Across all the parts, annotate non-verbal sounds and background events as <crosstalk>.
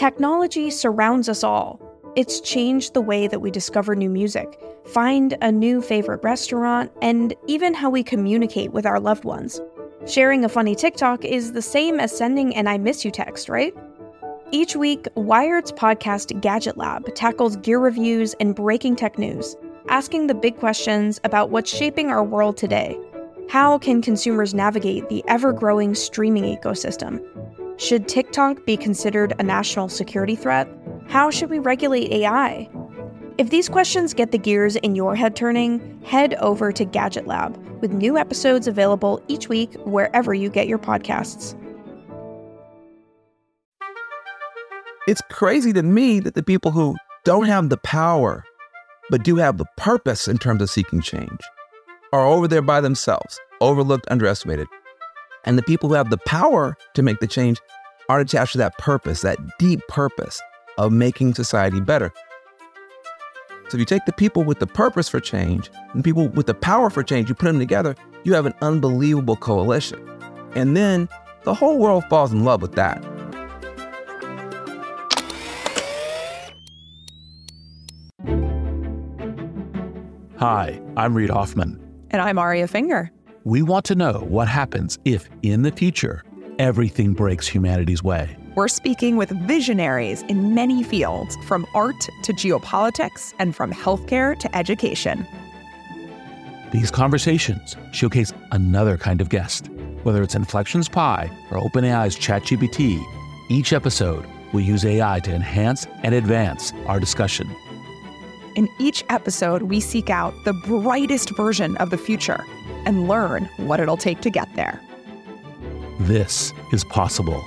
Technology surrounds us all. It's changed the way that we discover new music, find a new favorite restaurant, and even how we communicate with our loved ones. Sharing a funny TikTok is the same as sending an I miss you text, right? Each week, Wired's podcast Gadget Lab tackles gear reviews and breaking tech news, asking the big questions about what's shaping our world today. How can consumers navigate the ever growing streaming ecosystem? Should TikTok be considered a national security threat? How should we regulate AI? If these questions get the gears in your head turning, head over to Gadget Lab, with new episodes available each week wherever you get your podcasts. It's crazy to me that the people who don't have the power, but do have the purpose in terms of seeking change, are over there by themselves, overlooked, underestimated. And the people who have the power to make the change aren't attached to that purpose, that deep purpose of making society better. So if you take the people with the purpose for change and people with the power for change, you put them together, you have an unbelievable coalition. And then the whole world falls in love with that. Hi, I'm Reid Hoffman. And I'm Aria Finger. We want to know what happens if, in the future, everything breaks humanity's way. We're speaking with visionaries in many fields, from art to geopolitics and from healthcare to education. These conversations showcase another kind of guest. Whether it's Inflections Pi or OpenAI's ChatGPT, each episode will use AI to enhance and advance our discussion. In each episode, we seek out the brightest version of the future and learn what it'll take to get there. This is possible.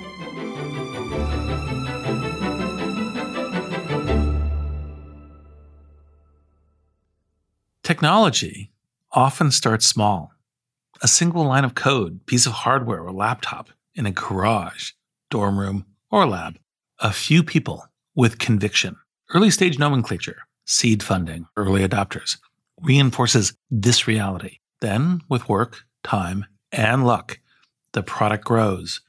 Technology often starts small. A single line of code, piece of hardware, or laptop in a garage, dorm room, or lab. A few people with conviction. Early stage nomenclature seed funding, early adopters, reinforces this reality. Then, with work, time, and luck, the product grows,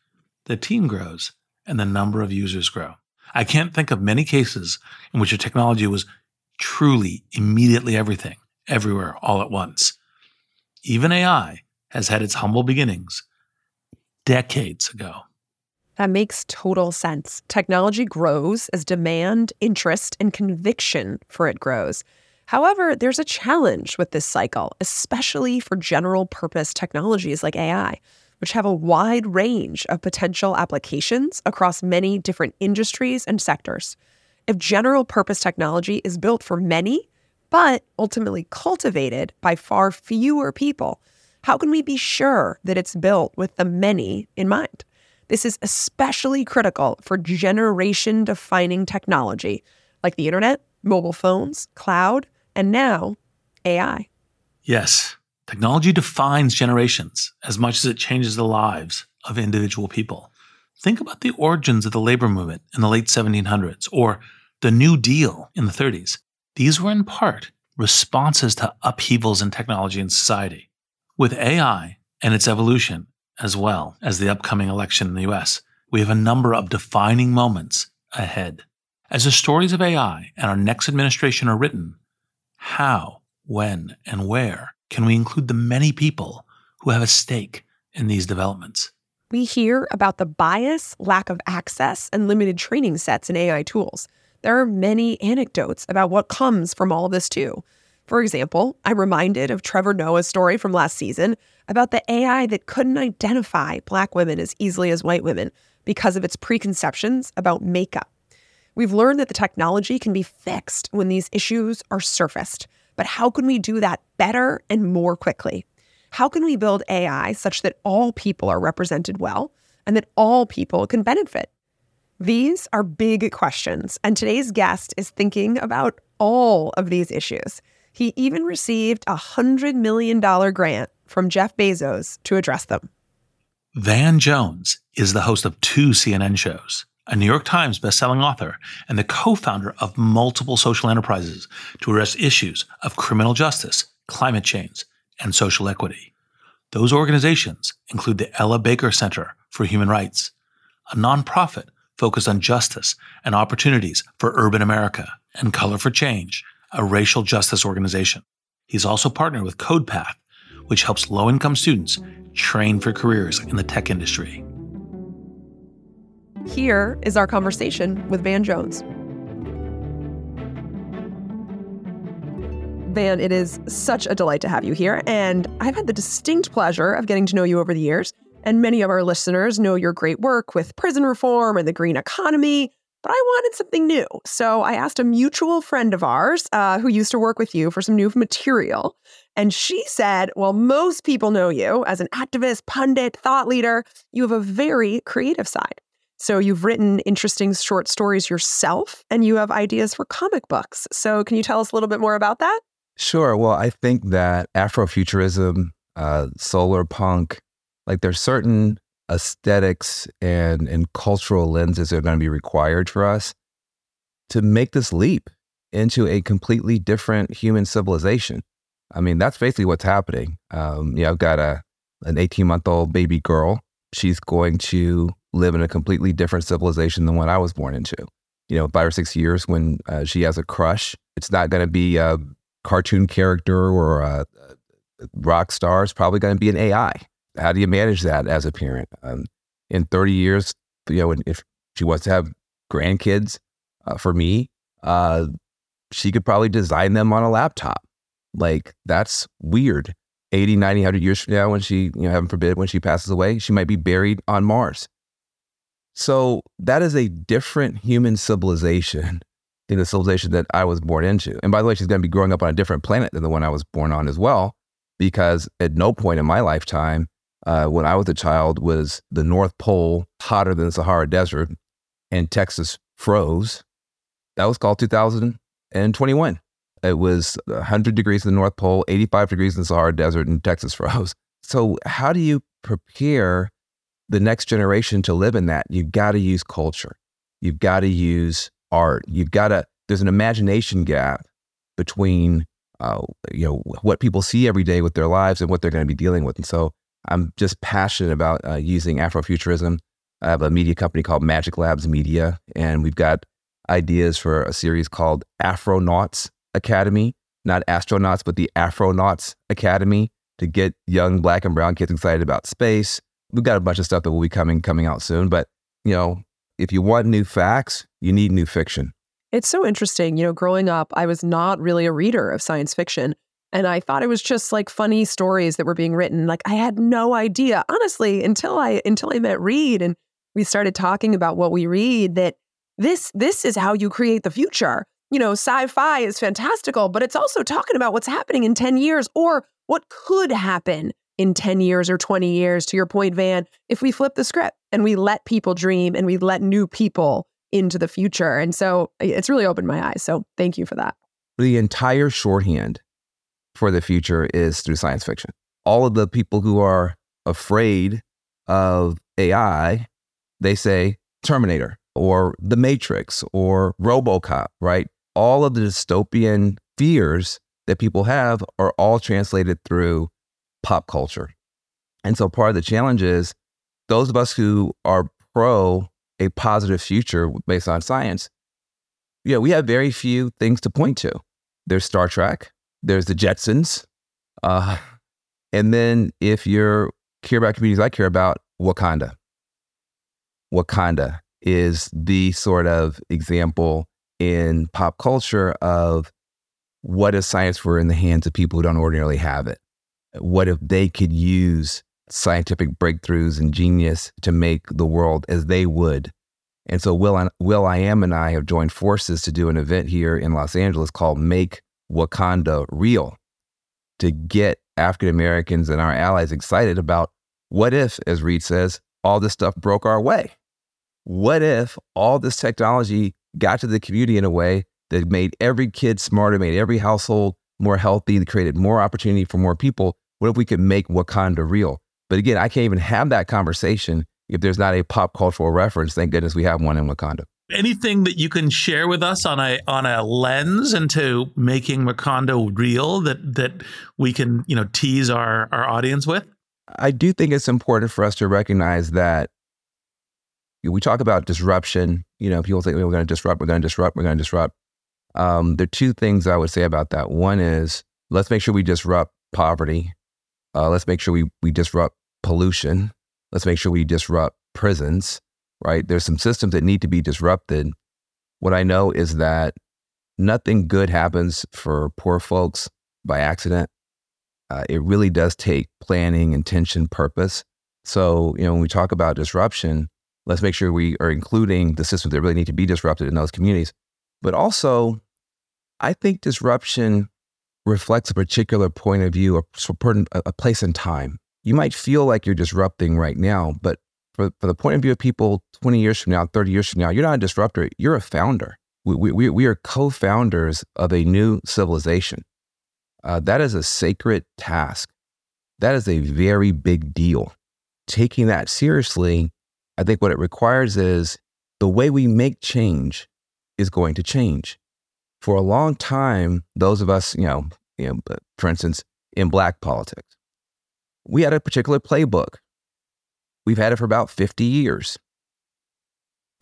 the team grows, and the number of users grow. I can't think of many cases in which a technology was truly immediately everything, everywhere, all at once. Even AI has had its humble beginnings decades ago. That makes total sense. Technology grows as demand, interest, and conviction for it grows. However, there's a challenge with this cycle, especially for general purpose technologies like AI, which have a wide range of potential applications across many different industries and sectors. If general purpose technology is built for many, but ultimately cultivated by far fewer people, how can we be sure that it's built with the many in mind? This is especially critical for generation defining technology like the internet, mobile phones, cloud, and now AI. Yes, technology defines generations as much as it changes the lives of individual people. Think about the origins of the labor movement in the late 1700s or the New Deal in the 30s. These were in part responses to upheavals in technology and society. With AI and its evolution, as well as the upcoming election in the US, we have a number of defining moments ahead. As the stories of AI and our next administration are written, how, when, and where can we include the many people who have a stake in these developments? We hear about the bias, lack of access, and limited training sets in AI tools. There are many anecdotes about what comes from all of this, too. For example, I'm reminded of Trevor Noah's story from last season about the AI that couldn't identify Black women as easily as white women because of its preconceptions about makeup. We've learned that the technology can be fixed when these issues are surfaced, but how can we do that better and more quickly? How can we build AI such that all people are represented well and that all people can benefit? These are big questions, and today's guest is thinking about all of these issues. He even received a $100 million grant from Jeff Bezos to address them. Van Jones is the host of two CNN shows, a New York Times bestselling author, and the co founder of multiple social enterprises to address issues of criminal justice, climate change, and social equity. Those organizations include the Ella Baker Center for Human Rights, a nonprofit focused on justice and opportunities for urban America, and Color of Change, a racial justice organization. He's also partnered with CodePath, which helps low income students train for careers in the tech industry. Here is our conversation with Van Jones. Van, it is such a delight to have you here. And I've had the distinct pleasure of getting to know you over the years. And many of our listeners know your great work with prison reform and the green economy. But I wanted something new. So I asked a mutual friend of ours uh, who used to work with you for some new material. And she said, Well, most people know you as an activist, pundit, thought leader. You have a very creative side. So you've written interesting short stories yourself and you have ideas for comic books. So can you tell us a little bit more about that? Sure. Well, I think that Afrofuturism, uh, solar punk, like there's certain aesthetics and and cultural lenses that are going to be required for us to make this leap into a completely different human civilization. I mean, that's basically what's happening. Um, yeah, I've got a an 18 month old baby girl. She's going to live in a completely different civilization than what I was born into. You know, five or six years when uh, she has a crush, it's not going to be a cartoon character or a, rock star It's probably going to be an AI. How do you manage that as a parent? Um, in 30 years, you know, if she wants to have grandkids, uh, for me, uh, she could probably design them on a laptop. Like that's weird. 80, 90, 100 years from now, when she, you know, heaven forbid, when she passes away, she might be buried on Mars. So that is a different human civilization than the civilization that I was born into. And by the way, she's going to be growing up on a different planet than the one I was born on as well, because at no point in my lifetime, uh, when I was a child, was the North Pole hotter than the Sahara Desert and Texas froze. That was called 2021. It was 100 degrees in the North Pole, 85 degrees in the Sahara Desert, and Texas <laughs> froze. So, how do you prepare the next generation to live in that? You've got to use culture. You've got to use art. You've got to, there's an imagination gap between, uh, you know, what people see every day with their lives and what they're going to be dealing with. And so I'm just passionate about uh, using Afrofuturism. I have a media company called Magic Labs Media, and we've got ideas for a series called Afronauts Academy, not astronauts, but the Afronauts Academy to get young black and brown kids excited about space. We've got a bunch of stuff that will be coming coming out soon, but you know, if you want new facts, you need new fiction. It's so interesting. You know, growing up, I was not really a reader of science fiction. And I thought it was just like funny stories that were being written. Like I had no idea, honestly, until I until I met Reid and we started talking about what we read, that this this is how you create the future. You know, sci-fi is fantastical, but it's also talking about what's happening in 10 years or what could happen in 10 years or 20 years, to your point, Van, if we flip the script and we let people dream and we let new people into the future. And so it's really opened my eyes. So thank you for that. The entire shorthand for the future is through science fiction. All of the people who are afraid of AI, they say Terminator or The Matrix or Robocop, right? All of the dystopian fears that people have are all translated through pop culture. And so part of the challenge is those of us who are pro a positive future based on science, yeah, we have very few things to point to. There's Star Trek, there's the Jetsons, uh, and then if you're care about communities I care about, Wakanda. Wakanda is the sort of example in pop culture of what if science were in the hands of people who don't ordinarily have it what if they could use scientific breakthroughs and genius to make the world as they would? And so Will, will.i.am and I have joined forces to do an event here in Los Angeles called Make Wakanda Real to get African Americans and our allies excited about what if, as Reid says, all this stuff broke our way? What if all this technology got to the community in a way that made every kid smarter, made every household more healthy, created more opportunity for more people, what if we could make Wakanda real? But again, I can't even have that conversation if there's not a pop cultural reference. Thank goodness we have one in Wakanda. Anything that you can share with us on a on a lens into making Wakanda real that that we can you know tease our our audience with? I do think it's important for us to recognize that we talk about disruption. You know, people think we're going to disrupt, we're going to disrupt, we're going to disrupt. Um, there are two things I would say about that. One is let's make sure we disrupt poverty. Uh, let's make sure we, we disrupt pollution. Let's make sure we disrupt prisons, right? There's some systems that need to be disrupted. What I know is that nothing good happens for poor folks by accident. Uh, it really does take planning, intention, purpose. So, you know, when we talk about disruption, let's make sure we are including the systems that really need to be disrupted in those communities. But also, I think disruption reflects a particular point of view, a, a place in time. You might feel like you're disrupting right now, but for, for the point of view of people 20 years from now, 30 years from now, you're not a disruptor, you're a founder. We, we, we are co founders of a new civilization. Uh, that is a sacred task. That is a very big deal. Taking that seriously, I think what it requires is the way we make change is going to change. For a long time, those of us, you know, you know for instance, in black politics, we had a particular playbook. We've had it for about 50 years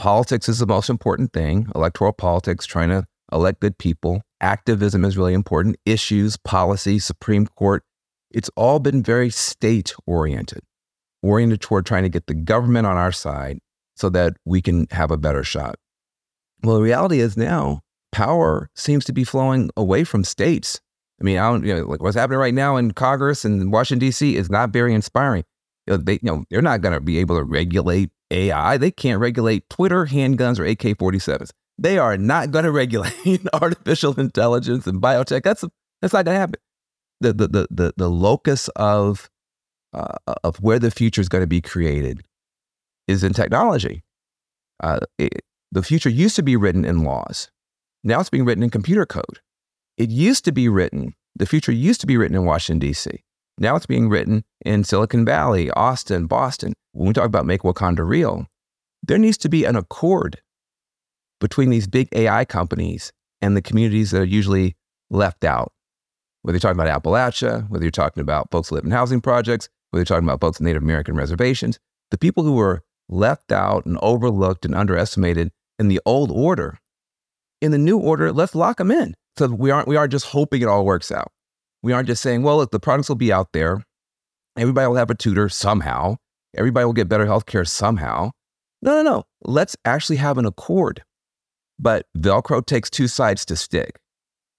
politics is the most important thing, electoral politics, trying to elect good people. Activism is really important. Issues, policy, Supreme Court. It's all been very state oriented, oriented toward trying to get the government on our side so that we can have a better shot. Well, the reality is now power seems to be flowing away from states. I mean, I don't, you know, like what's happening right now in Congress and Washington, D.C. is not very inspiring. You know, they, you know, they're not going to be able to regulate AI. They can't regulate Twitter, handguns, or AK 47s. They are not going <laughs> to regulate artificial intelligence and biotech. That's, that's not going to happen. The, the, the, the, the locus of, uh, of where the future is going to be created is in technology. Uh, it, the future used to be written in laws. Now it's being written in computer code. It used to be written, the future used to be written in Washington, D.C. Now it's being written in Silicon Valley, Austin, Boston. When we talk about make Wakanda real, there needs to be an accord between these big AI companies and the communities that are usually left out. Whether you're talking about Appalachia, whether you're talking about folks who live in housing projects, whether you're talking about folks in Native American reservations, the people who were left out and overlooked and underestimated in the old order, in the new order, let's lock them in. So we aren't we aren't just hoping it all works out. We aren't just saying, well, look, the products will be out there. Everybody will have a tutor somehow. Everybody will get better health care somehow. No, no, no. Let's actually have an accord. But Velcro takes two sides to stick.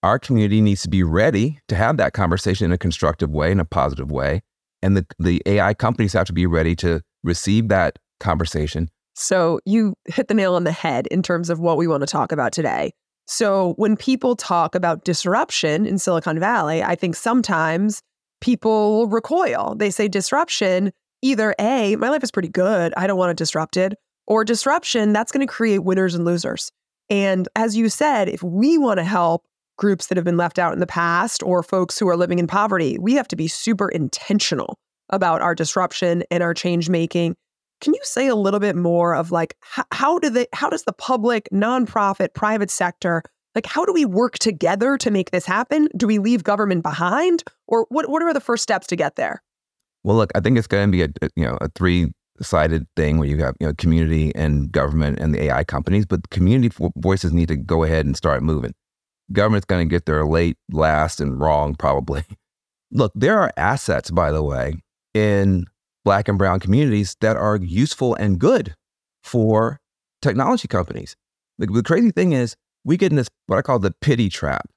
Our community needs to be ready to have that conversation in a constructive way, in a positive way. And the, the AI companies have to be ready to receive that conversation. So you hit the nail on the head in terms of what we want to talk about today. So when people talk about disruption in Silicon Valley, I think sometimes people recoil. They say disruption, either A, my life is pretty good, I don't want to disrupt it, or disruption, that's going to create winners and losers. And as you said, if we want to help groups that have been left out in the past or folks who are living in poverty, we have to be super intentional about our disruption and our change making can you say a little bit more of like how, how do they how does the public, nonprofit, private sector like how do we work together to make this happen? Do we leave government behind or what what are the first steps to get there? Well, look, I think it's going to be a you know a three sided thing where you have you know community and government and the AI companies, but community voices need to go ahead and start moving. Government's going to get there late, last, and wrong probably. <laughs> Look, there are assets, by the way, in black and brown communities that are useful and good for technology companies. The, the crazy thing is, we get in this, what I call the pity trap,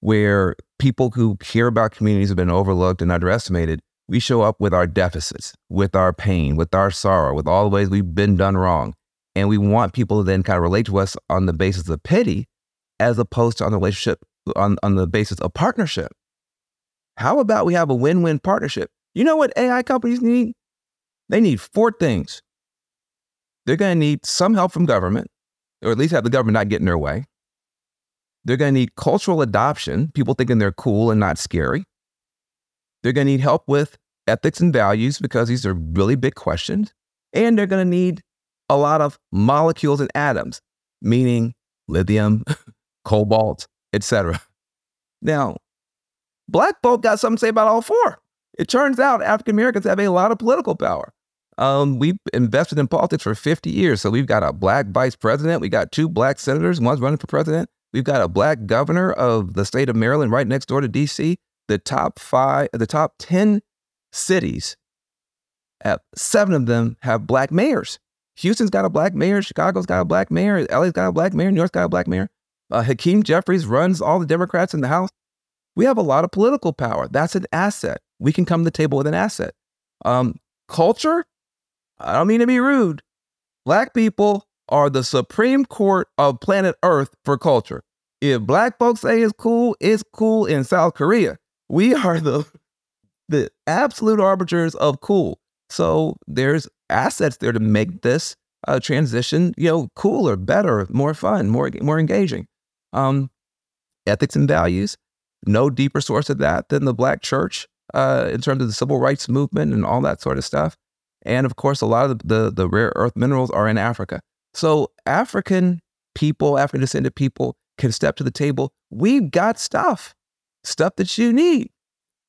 where people who hear about communities have been overlooked and underestimated. We show up with our deficits, with our pain, with our sorrow, with all the ways we've been done wrong. And we want people to then kind of relate to us on the basis of pity as opposed to on the relationship, on, on the basis of partnership. How about we have a win win partnership? You know what AI companies need? They need four things. They're going to need some help from government, or at least have the government not get in their way. They're going to need cultural adoption, people thinking they're cool and not scary. They're going to need help with ethics and values because these are really big questions. And they're going to need a lot of molecules and atoms, meaning lithium, <laughs> cobalt, etc. Now, black folk got something to say about all four. It turns out African Americans have a lot of political power. Um, we've invested in politics for 50 years. So we've got a black vice president. We got two black senators. One's running for president. We've got a black governor of the state of Maryland right next door to DC. The top five, the top 10 cities, have, seven of them have black mayors. Houston's got a black mayor. Chicago's got a black mayor. LA's got a black mayor. New York's got a black mayor. Uh, Hakeem Jeffries runs all the Democrats in the House. We have a lot of political power. That's an asset. We can come to the table with an asset. Um, culture, I don't mean to be rude. Black people are the supreme court of planet Earth for culture. If black folks say it's cool, it's cool in South Korea. We <laughs> are the the absolute arbiters of cool. So there's assets there to make this uh, transition, you know, cooler, better, more fun, more more engaging. Um, ethics and values, no deeper source of that than the Black Church uh, in terms of the civil rights movement and all that sort of stuff. And of course, a lot of the, the, the rare earth minerals are in Africa. So African people, African descended people can step to the table. We've got stuff, stuff that you need.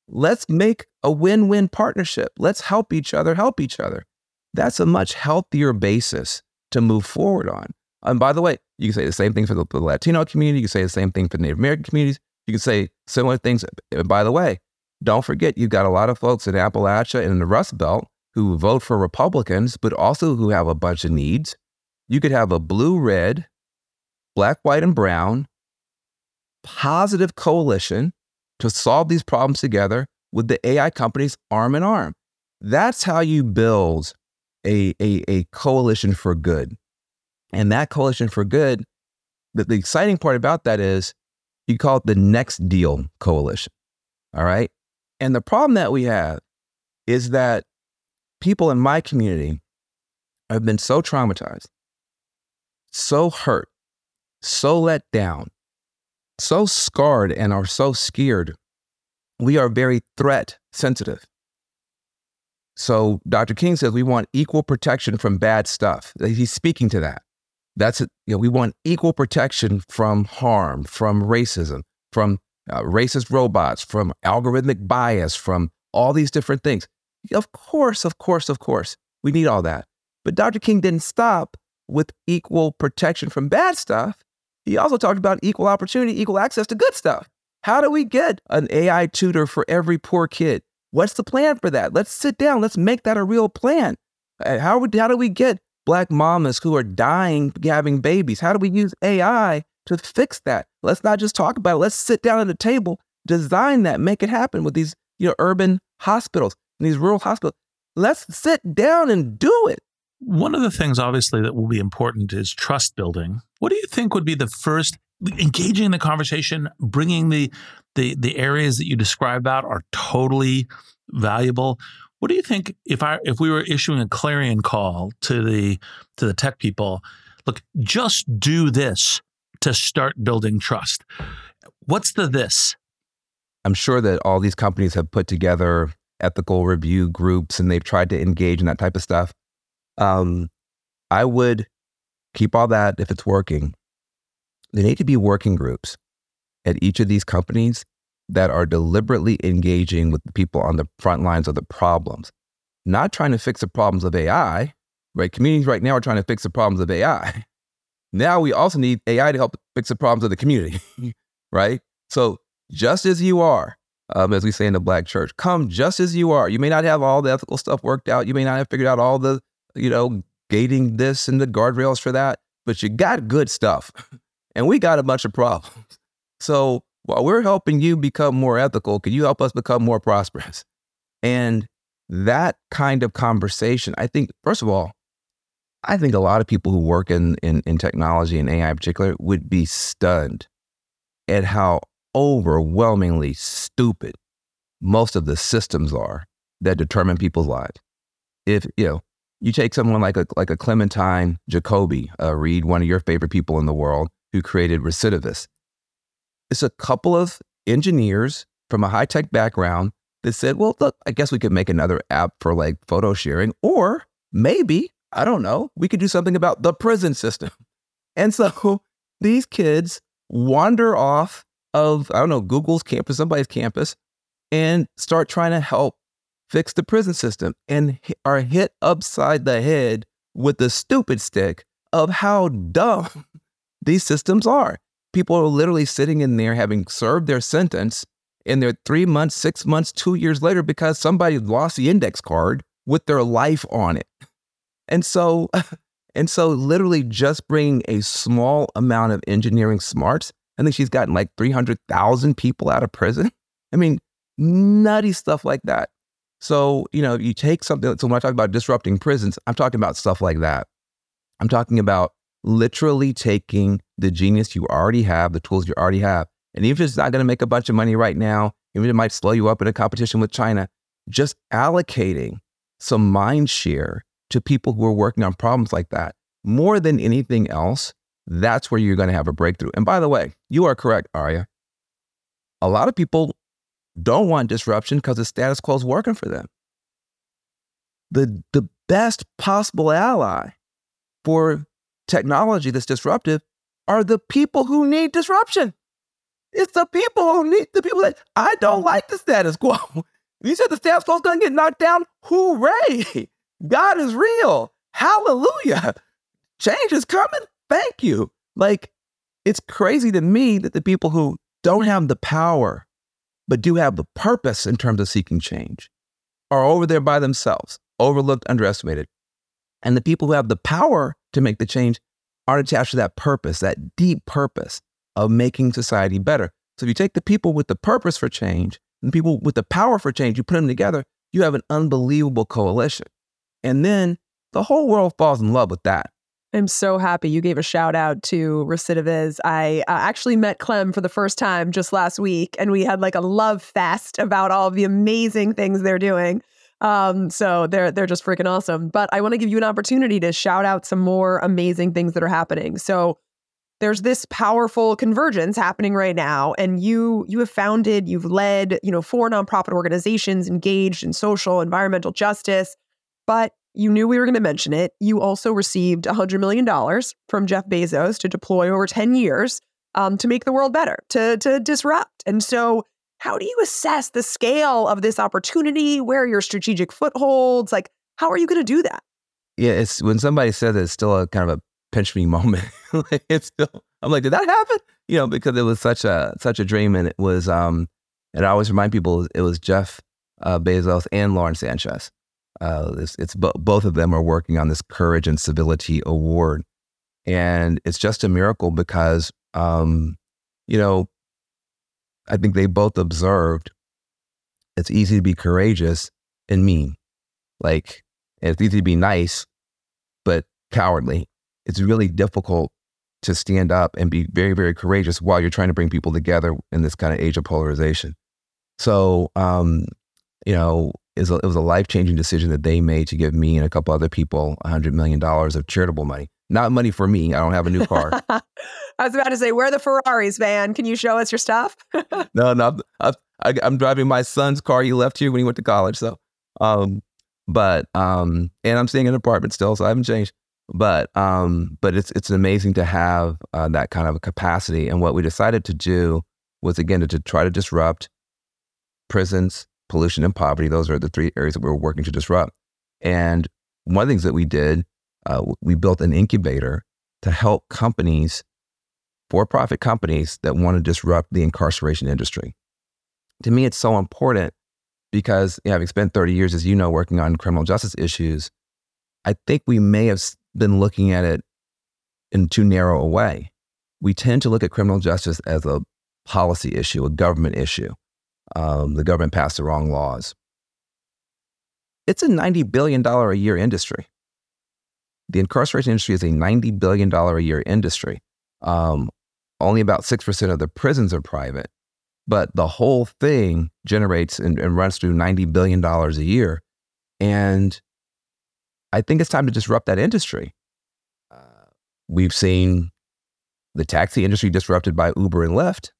Let's make a win win partnership. Let's help each other, help each other. That's a much healthier basis to move forward on. And by the way, you can say the same thing for the, Latino community. You can say the same thing for Native American communities. You can say similar things. And by the way, don't forget, you've got a lot of folks in Appalachia and in the Rust Belt who vote for Republicans, but also who have a bunch of needs. You could have a blue red, black, white, and brown positive coalition to solve these problems together with the AI companies arm in arm. That's how you build a, a, a coalition for good. And that coalition for good, the, the exciting part about that is you call it the next deal coalition. All right. And the problem that we have is that people in my community have been so traumatized, so hurt, so let down, so scarred, and are so scared. We are very threat sensitive. So Dr. King says we want equal protection from bad stuff. He's speaking to that. That's it. You know, we want equal protection from harm, from racism, from uh, racist robots, from algorithmic bias, from all these different things. Of course, of course, of course, we need all that. But Dr. King didn't stop with equal protection from bad stuff. He also talked about equal opportunity, equal access to good stuff. How do we get an AI tutor for every poor kid? What's the plan for that? Let's sit down. Let's make that a real plan. Uh, how, would, how do we get black mamas who are dying having babies? How do we use AI to fix that? Let's not just talk about it. Let's sit down at the table, design that, make it happen with these you know, urban hospitals and these rural hospitals. Let's sit down and do it. One of the things, obviously, that will be important is trust building. What do you think would be the first engaging in the conversation, bringing the the the areas that you describe out are totally valuable. What do you think if I if we were issuing a clarion call to the to the tech people? Look, just do this to start building trust. What's the this? I'm sure that all these companies have put together ethical review groups and they've tried to engage in that type of stuff. Um, I would keep all that if it's working. There need to be working groups at each of these companies that are deliberately engaging with the people on the front lines of the problems, not trying to fix the problems of AI, right? Communities right now are trying to fix the problems of AI. <laughs> Now we also need AI to help fix the problems of the community, <laughs> right? So just as you are, um, as we say in the Black church, come just as you are. You may not have all the ethical stuff worked out. You may not have figured out all the, you know, gating this and the guardrails for that, but you got good stuff. <laughs> And we got a bunch of problems. <laughs> So while we're helping you become more ethical, can you help us become more prosperous? And that kind of conversation, I think, first of all, I think a lot of people who work in, in, in technology and AI in particular would be stunned at how overwhelmingly stupid most of the systems are that determine people's lives. If you know, you take someone like a like a Clementine Jacoby, uh, Reid one of your favorite people in the world who created Recidiviz. It's a couple of engineers from a high tech background that said, well, look, I guess we could make another app for like photo sharing, or maybe, I don't know, we could do something about the prison system. And so <laughs> these kids wander off of, I don't know, Google's campus, somebody's campus, and start trying to help fix the prison system and are hit upside the head with the stupid stick of how dumb <laughs> these systems are. People are literally sitting in there having served their sentence and they're three months, six months, two years later because somebody lost the index card with their life on it. And so, <laughs> and so literally just bringing a small amount of engineering smarts. I think she's gotten like 300,000 people out of prison. I mean, nutty stuff like that. So, you know, you take something, so when I talk about disrupting prisons, I'm talking about stuff like that. I'm talking about literally taking the genius you already have, the tools you already have, and even if it's not going to make a bunch of money right now, even if it might slow you up in a competition with China, just allocating some mind share to people who are working on problems like that more than anything else, that's where you're going to have a breakthrough. And by the way, you are correct, Aria. A lot of people don't want disruption because the status quo is working for them. The, the best possible ally for technology that's disruptive are the people who need disruption. It's the people who need the people that I don't like the status quo. <laughs> You said the status quo is going to get knocked down. Hooray! God is real. Hallelujah. Change is coming. Thank you. Like, it's crazy to me that the people who don't have the power but do have the purpose in terms of seeking change, are over there by themselves, overlooked, underestimated. And the people who have the power to make the change aren't attached to that purpose, that deep purpose of making society better. So if you take the people with the purpose for change and people with the power for change, you put them together, you have an unbelievable coalition. And then the whole world falls in love with that. I'm so happy you gave a shout out to Recidiviz. I uh, actually met Clem for the first time just last week, and we had like a love fest about all the amazing things they're doing. Um, so they're they're just freaking awesome. But I want to give you an opportunity to shout out some more amazing things that are happening. So there's this powerful convergence happening right now, and you you have founded, you've led, you know, four nonprofit organizations engaged in social, environmental justice. But you knew we were going to mention it. You also received $100 million from Jeff Bezos to deploy over 10 years um, to make the world better, to, to disrupt. And so, how do you assess the scale of this opportunity? Where are your strategic footholds? Like, how are you going to do that? Yeah, it's when somebody says it, it's still a kind of a pinch me <laughs> moment. it's still, I'm like, did that happen? You know, because it was such a such a dream, and it was. um And I always remind people it was Jeff uh, Bezos and Lauren Sanchez uh, it's, it's both of them are working on this Courage and Civility Award, and it's just a miracle because um, you know I think they both observed it's easy to be courageous and mean, like it's easy to be nice, but cowardly. It's really difficult to stand up and be very, very courageous while you're trying to bring people together in this kind of age of polarization. So, um, you know, it was a life changing decision that they made to give me and a couple other people $100 million of charitable money. Not money for me. I don't have a new car. <laughs> I was about to say, where are the Ferraris, man? Can you show us your stuff? <laughs> no, no. I, am driving my son's car. He left here when he went to college. So, um, but, um, and I'm staying in an apartment still, so I haven't changed. But, um, but it's, it's amazing to have uh, that kind of a capacity. And what we decided to do was, again, to, to try to disrupt prisons, pollution and poverty. Those are the three areas that we are working to disrupt. And one of the things that we did, uh, we built an incubator to help companies, for profit companies that want to disrupt the incarceration industry. To me, it's so important because you know, having spent 30 years, as you know, working on criminal justice issues, I think we may have been looking at it in too narrow a way. We tend to look at criminal justice as a policy issue, a government issue um, the government passed the wrong laws. It's a $90 billion a year industry. The incarceration industry is a $90 billion a year industry. Um, only about 6% of the prisons are private, but the whole thing generates and, and runs through $90 billion a year. And I think it's time to disrupt that industry. Uh, we've seen the taxi industry disrupted by Uber and Lyft.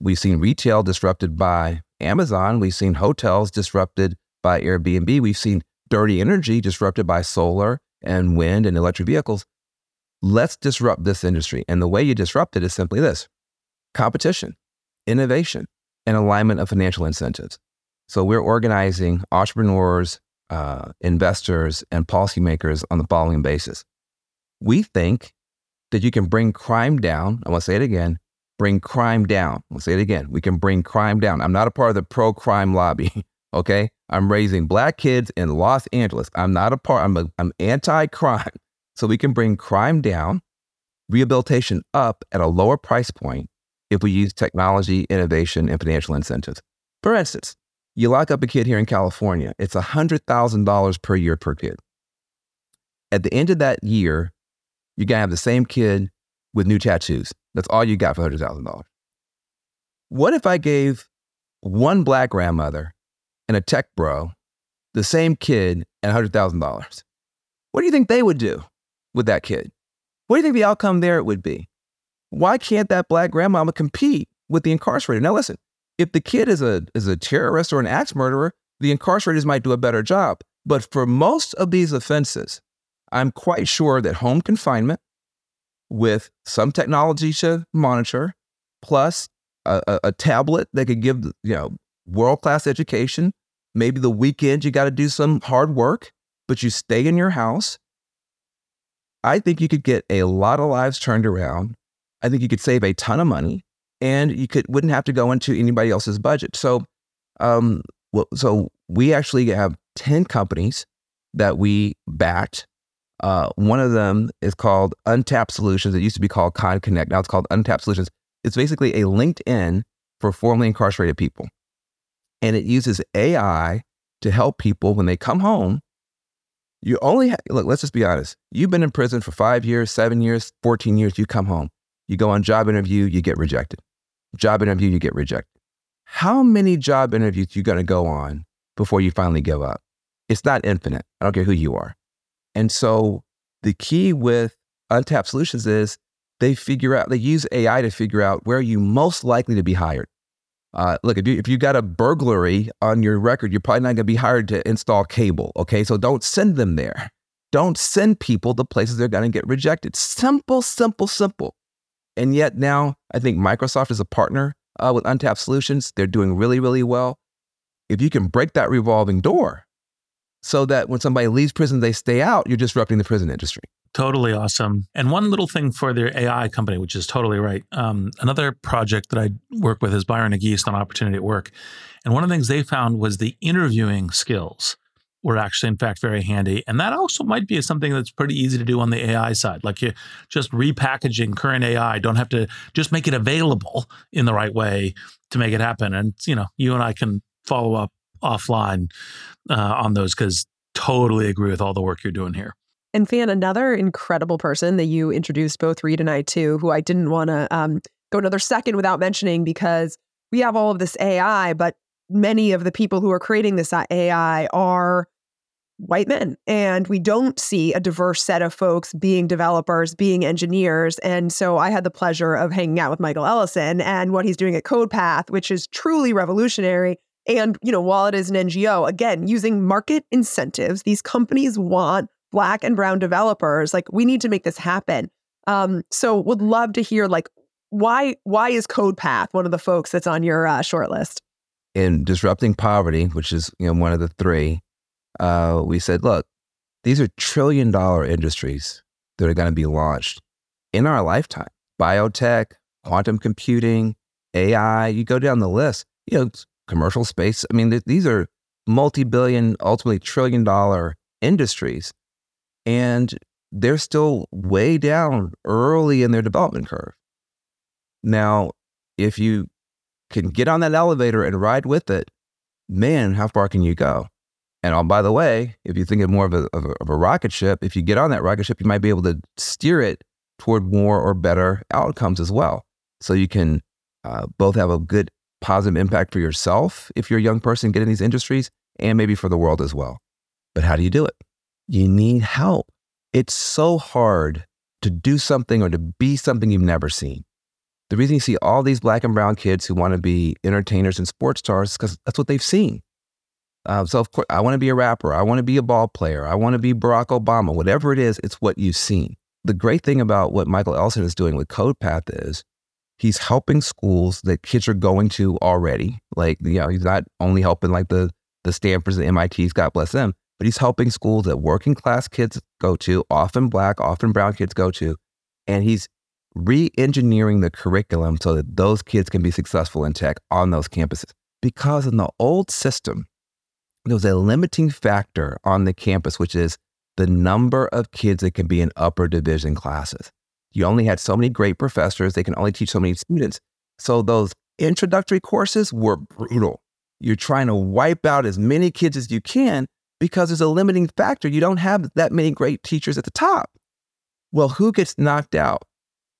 We've seen retail disrupted by Amazon. We've seen hotels disrupted by Airbnb. We've seen dirty energy disrupted by solar and wind and electric vehicles. Let's disrupt this industry. And the way you disrupt it is simply this competition, innovation, and alignment of financial incentives. So we're organizing entrepreneurs, uh, investors, and policymakers on the following basis. We think that you can bring crime down. I want to say it again bring crime down. I'll say it again. We can bring crime down. I'm not a part of the pro crime lobby. <laughs> Okay. I'm raising black kids in Los Angeles. I'm not a part, I'm, a, I'm anti crime. <laughs> So we can bring crime down, rehabilitation up at a lower price point if we use technology, innovation, and financial incentives. For instance, you lock up a kid here in California, it's $100,000 per year per kid. At the end of that year, you're going to have the same kid with new tattoos. That's all you got for $100,000. What if I gave one black grandmother and a tech bro the same kid and $100,000? What do you think they would do with that kid? What do you think the outcome there would be? Why can't that black grandmama compete with the incarcerated? Now, listen, if the kid is a, is a terrorist or an axe murderer, the incarcerators might do a better job. But for most of these offenses, I'm quite sure that home confinement with some technology to monitor, plus a, a, a tablet that could give you know world class education. Maybe the weekend you got to do some hard work, but you stay in your house. I think you could get a lot of lives turned around. I think you could save a ton of money, and you could wouldn't have to go into anybody else's budget. So, um, well, so we actually have ten companies that we backed uh, one of them is called Untapped Solutions. It used to be called Con Connect. Now it's called Untapped Solutions. It's basically a LinkedIn for formerly incarcerated people. And it uses AI to help people when they come home. You only ha- look, let's just be honest. You've been in prison for five years, seven years, 14 years. You come home, you go on job interview, you get rejected. Job interview, you get rejected. How many job interviews you going to go on before you finally give up? It's not infinite. I don't care who you are. And so the key with Untapped Solutions is they figure out, they use AI to figure out where you most likely to be hired. Uh, look, if you, if you got a burglary on your record, you're probably not going to be hired to install cable. Okay. So don't send them there. Don't send people to places they're going to get rejected. Simple, simple, simple. And yet now I think Microsoft is a partner uh, with Untapped Solutions. They're doing really, really well. If you can break that revolving door, so that when somebody leaves prison, they stay out, you're disrupting the prison industry. Totally awesome. And one little thing for their AI company, which is totally right. Um, another project that I work with is Byron Auguste on Opportunity at Work. And one of the things they found was the interviewing skills were actually, in fact, very handy. And that also might be something that's pretty easy to do on the AI side. Like you just repackaging current AI, don't have to just make it available in the right way to make it happen. And, you know, you and I can follow up offline uh, on those because totally agree with all the work you're doing here. And Van, another incredible person that you introduced both Reid and I to, who I didn't want to um, go another second without mentioning because we have all of this AI, but many of the people who are creating this AI are white men. And we don't see a diverse set of folks being developers, being engineers. And so I had the pleasure of hanging out with Michael Ellison and what he's doing at CodePath, which is truly revolutionary. And, you know, while it is an NGO, again, using market incentives, these companies want black and brown developers. Like, we need to make this happen. Um, so would love to hear like why why is CodePath one of the folks that's on your uh? In disrupting poverty, which is you know one of the three, uh, we said, look, these are trillion dollar industries that are going to be launched in our lifetime. Biotech, quantum computing, AI. You go down the list. You know, commercial space. I mean, th- these are multi billion, ultimately trillion dollar industries. And they're still way down early in their development curve. Now, if you can get on that elevator and ride with it, man, how far can you go? And oh, by the way, if you think of more of a, of a, of a rocket ship, if you get on that rocket ship, you might be able to steer it toward more or better outcomes as well. So you can uh, both have a good positive impact for yourself if you're a young person getting these industries and maybe for the world as well. But how do you do it? You need help. It's so hard to do something or to be something you've never seen. The reason you see all these black and brown kids who want to be entertainers and sports stars is because that's what they've seen. Uh, so, of course, I want to be a rapper. I want to be a ball player. I want to be Barack Obama. Whatever it is, it's what you've seen. The great thing about what Michael Ellison is doing with CodePath is He's helping schools that kids are going to already. Like, you know, he's not only helping like the the Stanfords and MITs, God bless them, but he's helping schools that working class kids go to, often black, often brown kids go to. And he's re engineering the curriculum so that those kids can be successful in tech on those campuses. Because in the old system, there was a limiting factor on the campus, which is the number of kids that can be in upper division classes. You only had so many great professors, they can only teach so many students. So those introductory courses were brutal. You're trying to wipe out as many kids as you can because there's a limiting factor. You don't have that many great teachers at the top. Well, who gets knocked out?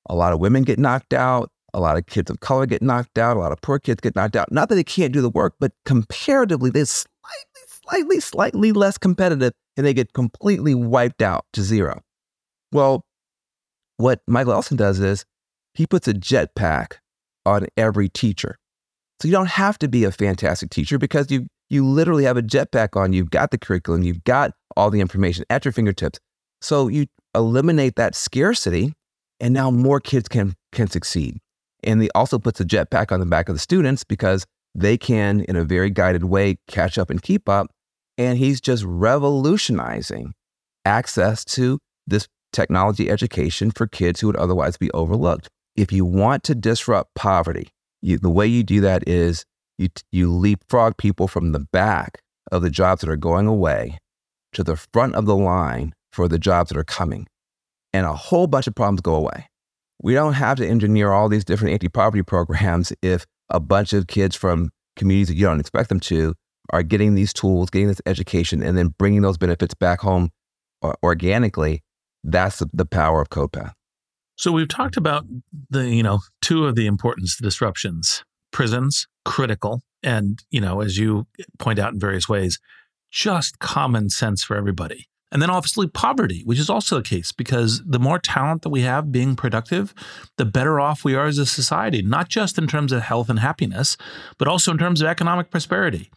A lot of women get knocked out. A lot of kids of color get knocked out. A lot of poor kids get knocked out. Not that they can't do the work, but comparatively, they're slightly, slightly, slightly less competitive and they get completely wiped out to zero. Well, what Michael Ellison does is he puts a jetpack on every teacher. So you don't have to be a fantastic teacher because you you literally have a jetpack on. You've got the curriculum, you've got all the information at your fingertips. So you eliminate that scarcity, and now more kids can can succeed. And he also puts a jetpack on the back of the students because they can, in a very guided way, catch up and keep up. And he's just revolutionizing access to this technology education for kids who would otherwise be overlooked. If you want to disrupt poverty, you, the way you do that is you, you leapfrog people from the back of the jobs that are going away to the front of the line for the jobs that are coming. And a whole bunch of problems go away. We don't have to engineer all these different anti poverty programs if a bunch of kids from communities that you don't expect them to are getting these tools, getting this education, and then bringing those benefits back home uh, organically. That's the, power of CodePath. So we've talked about the, you know, two of the importance disruptions. Prisons, critical, and, you know, as you point out in various ways, just common sense for everybody. And then obviously poverty, which is also the case because the more talent that we have being productive, the better off we are as a society, not just in terms of health and happiness, but also in terms of economic prosperity.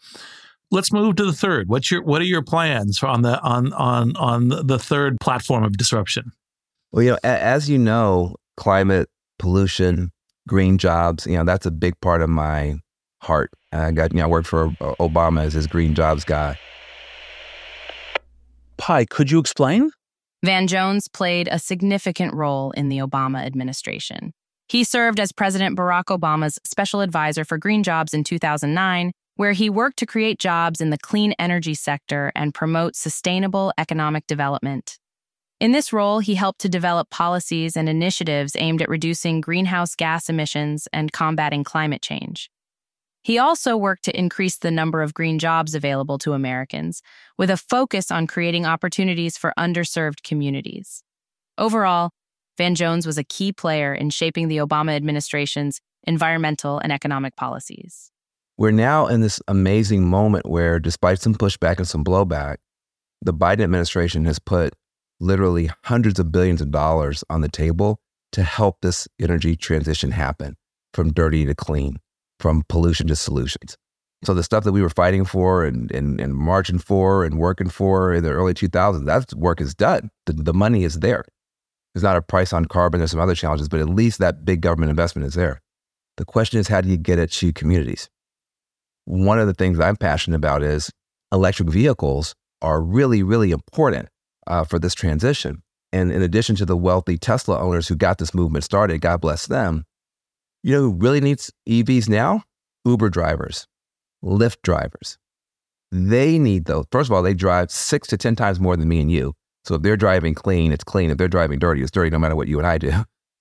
Let's move to the third. What's your what are your plans on the on on on the third platform of disruption? Well, you know, as you know, climate, pollution, green jobs, you know, that's a big part of my heart. I got, you know, I worked for Obama as his green jobs guy. Pi, could you explain? Van Jones played a significant role in the Obama administration. He served as President Barack Obama's special advisor for green jobs in 2009, where he worked to create jobs in the clean energy sector and promote sustainable economic development. In this role, he helped to develop policies and initiatives aimed at reducing greenhouse gas emissions and combating climate change. He also worked to increase the number of green jobs available to Americans, with a focus on creating opportunities for underserved communities. Overall, Van Jones was a key player in shaping the Obama administration's environmental and economic policies. We're now in this amazing moment where, despite some pushback and some blowback, the Biden administration has put literally hundreds of billions of dollars on the table to help this energy transition happen from dirty to clean from pollution to solutions. So the stuff that we were fighting for and, and, and marching for and working for in the early 2000s, that work is done. The, the money is there. There's not a price on carbon. There's some other challenges, but at least that big government investment is there. The question is, how do you get it to communities? One of the things I'm passionate about is electric vehicles are really, really important uh, for this transition. And in addition to the wealthy Tesla owners who got this movement started, God bless them, you know who really needs EVs now? Uber drivers, Lyft drivers. They need those. First of all, they drive six to 10 times more than me and you. So if they're driving clean, it's clean. If they're driving dirty, it's dirty no matter what you and I do.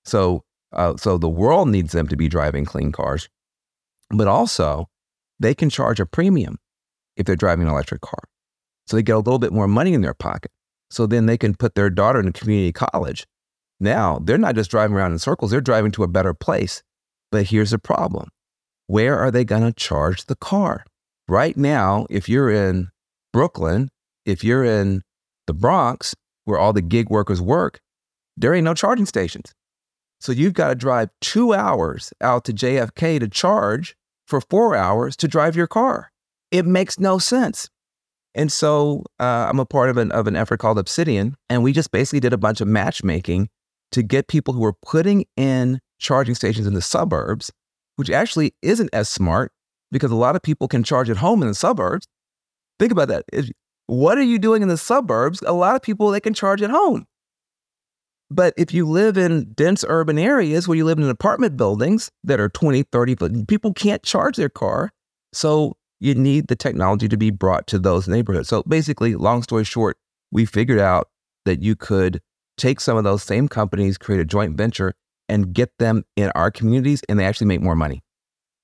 So, uh, so the world needs them to be driving clean cars. But also, they can charge a premium if they're driving an electric car. So they get a little bit more money in their pocket. So then they can put their daughter in a community college. Now, they're not just driving around in circles, they're driving to a better place but here's the problem where are they going to charge the car? Right now, if you're in Brooklyn, if you're in the Bronx, where all the gig workers work, there ain't no charging stations. So you've got to drive two hours out to JFK to charge for four hours to drive your car. It makes no sense. And so uh, I'm a part of an, of an effort called Obsidian, and we just basically did a bunch of matchmaking to get people who were putting in charging stations in the suburbs, which actually isn't as smart because a lot of people can charge at home in the suburbs. Think about that. If, what are you doing in the suburbs? A lot of people they can charge at home. But if you live in dense urban areas where you live in apartment buildings that are 20, 30 foot, people can't charge their car. So you need the technology to be brought to those neighborhoods. So basically, long story short, we figured out that you could take some of those same companies, create a joint venture, and get them in our communities, and they actually make more money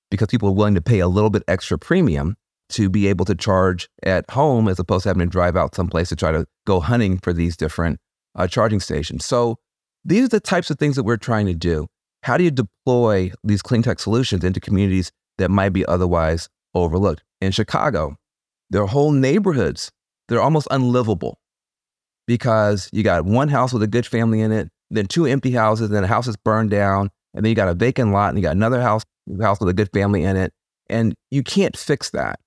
because people are willing to pay a little bit extra premium to be able to charge at home as opposed to having to drive out someplace to try to go hunting for these different uh, charging stations. So these are the types of things that we're trying to do. How do you deploy these clean tech solutions into communities that might be otherwise overlooked? In Chicago, there are whole neighborhoods that are almost unlivable because you got one house with a good family in it, then two empty houses, then a house that's burned down, and then you got a vacant lot, and you got another house, house with a good family in it, and you can't fix that.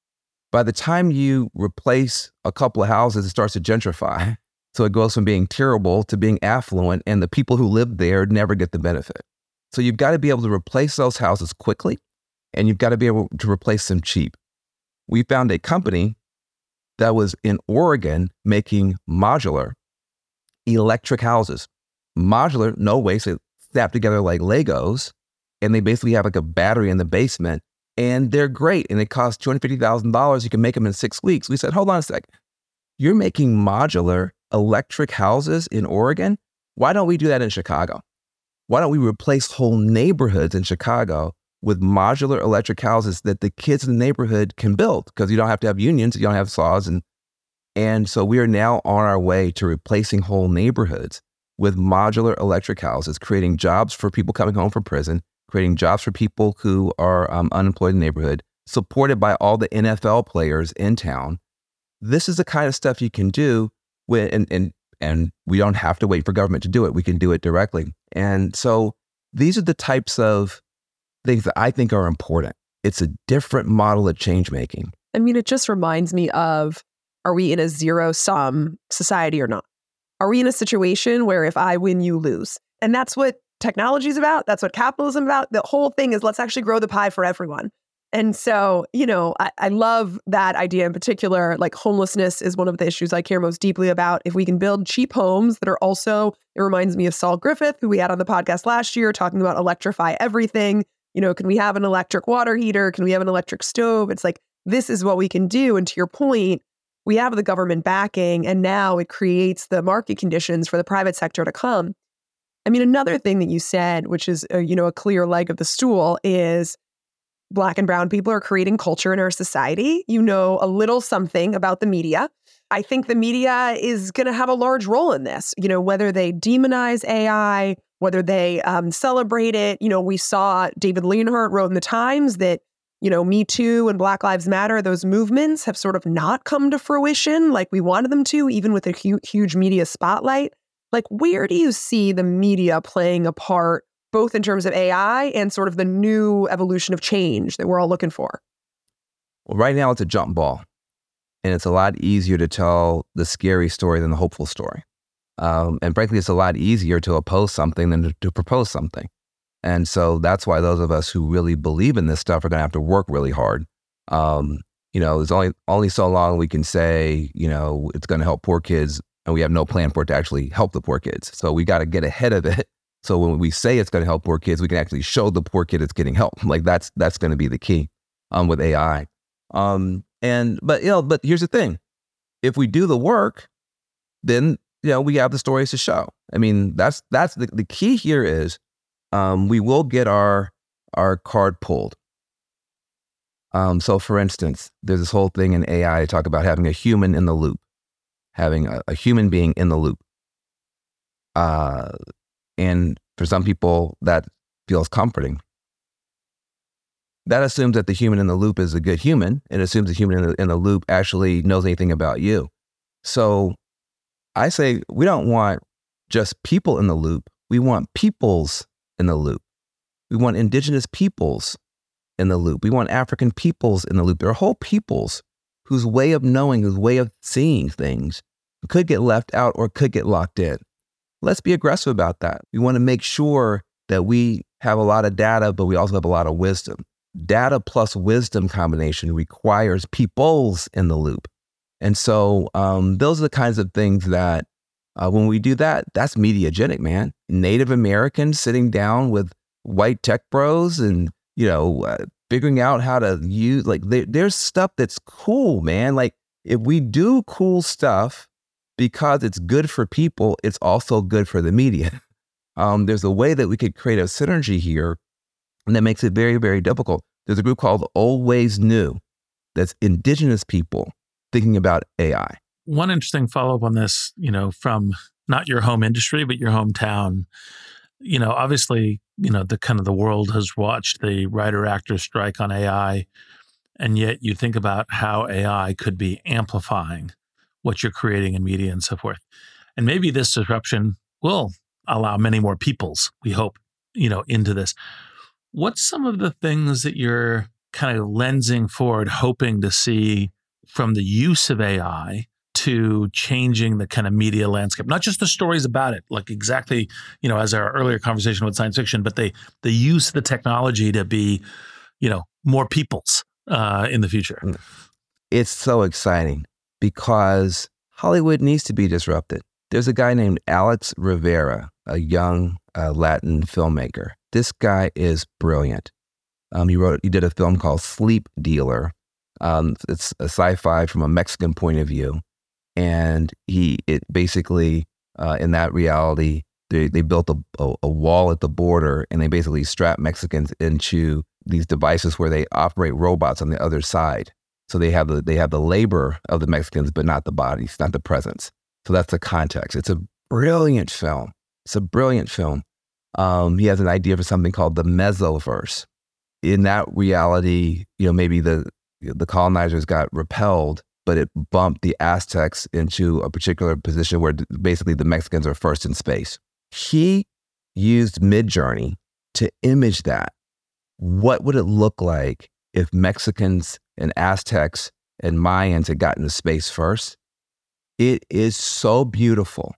By the time you replace a couple of houses, it starts to gentrify. <laughs> So it goes from being terrible to being affluent, and the people who live there never get the benefit. So you've got to be able to replace those houses quickly, and you've got to be able to replace them cheap. We found a company that was in Oregon making modular electric houses. Modular, no waste, they snap together like Legos, and they basically have like a battery in the basement, and they're great. And it costs $250,000. You can make them in six weeks. We said, hold on a sec. You're making modular electric houses in Oregon. Why don't we do that in Chicago? Why don't we replace whole neighborhoods in Chicago with modular electric houses that the kids in the neighborhood can build? Because you don't have to have unions, you don't have saws. And, and so we are now on our way to replacing whole neighborhoods with modular electric houses, creating jobs for people coming home from prison, creating jobs for people who are um, unemployed in the neighborhood, supported by all the NFL players in town. This is the kind of stuff you can do and, and, and we don't have to wait for government to do it. We can do it directly. And so these are the types of things that I think are important. It's a different model of change making. I mean, it just reminds me of are we in a zero sum society or not? Are we in a situation where if I win, you lose? And that's what technology is about. That's what capitalism is about. The whole thing is let's actually grow the pie for everyone. And so, you know, I, I, love that idea in particular. Like homelessness is one of the issues I care most deeply about. If we can build cheap homes that are also, it reminds me of Saul Griffith, who we had on the podcast last year, talking about electrify everything. You know, can we have an electric water heater? Can we have an electric stove? It's like, this is what we can do. And to your point, we have the government backing, and now it creates the market conditions for the private sector to come. I mean, another thing that you said, which is, a, you know, a clear leg of the stool, is Black and brown people are creating culture in our society. You know a little something about the media. I think the media is going to have a large role in this. You know, whether they demonize AI, whether they um, celebrate it. You know, we saw David Leonhardt wrote in the Times that, you know, Me Too and Black Lives Matter, those movements have sort of not come to fruition like we wanted them to, even with a hu- huge media spotlight. Like, where do you see the media playing a part both in terms of AI and sort of the new evolution of change that we're all looking for? Well, right now it's a jump ball, and it's a lot easier to tell the scary story than the hopeful story. Um, and frankly, it's a lot easier to oppose something than to, to propose something. And so that's why those of us who really believe in this stuff are going to have to work really hard. Um, you know, there's only only so long we can say, you know, it's going to help poor kids, and we have no plan for it to actually help the poor kids. So we got to get ahead of it so when we say it's going to help poor kids, we can actually show the poor kid it's getting help. Like that's that's going to be the key um, with AI. Um, and but you know, but here's the thing: if we do the work, then you know we have the stories to show. I mean, that's that's the, the key here is um, we will get our our card pulled. Um, so, for instance, there's this whole thing in AI to talk about having a human in the loop, having a, a human being in the loop. Uh, and for some people, that feels comforting. That assumes that the human in the loop is a good human. It assumes the human in the, in the loop actually knows anything about you. So I say we don't want just people in the loop. We want peoples in the loop. We want indigenous peoples in the loop. We want African peoples in the loop. There are whole peoples whose way of knowing, whose way of seeing things could get left out or could get locked in let's be aggressive about that. We want to make sure that we have a lot of data, but we also have a lot of wisdom. Data plus wisdom combination requires peoples in the loop. And so um, those are the kinds of things that uh, when we do that, that's mediagenic, man. Native Americans sitting down with white tech bros and, you know, uh, figuring out how to use, like, there, there's stuff that's cool, man. Like, if we do cool stuff because it's good for people, it's also good for the media. Um, there's a way that we could create a synergy here and that makes it very, very difficult. There's a group called Always New that's indigenous people thinking about AI. One interesting follow up on this, you know, from not your home industry, but your hometown. You know, obviously, you know, the kind of the world has watched the writer actor strike on AI. And yet you think about how AI could be amplifying what you're creating in media and so forth. And maybe this disruption will allow many more peoples, we hope, you know, into this. What's some of the things that you're kind of lensing forward, hoping to see from the use of AI to changing the kind of media landscape, not just the stories about it, like exactly, you know, as our earlier conversation with science fiction, but the the use of the technology to be, you know, more peoples uh, in the future. Mm. It's so exciting because Hollywood needs to be disrupted. There's a guy named Alex Rivera, a young uh, Latin filmmaker. This guy is brilliant. Um, he wrote, he did a film called Sleep Dealer, um, it's a sci-fi from a Mexican point of view, and he it basically uh, in that reality they they built a, a, a wall at the border and they basically strap Mexicans into these devices where they operate robots on the other side. So they have the they have the labor of the Mexicans, but not the bodies, not the presence. So that's the context. It's a brilliant film. It's a brilliant film. Um, he has an idea for something called the mesoverse. In that reality, you know, maybe the the colonizers got repelled, but it bumped the Aztecs into a particular position where basically the Mexicans are first in space. He used Midjourney to image that. What would it look like if Mexicans and Aztecs and Mayans had gotten to space first? It is so beautiful.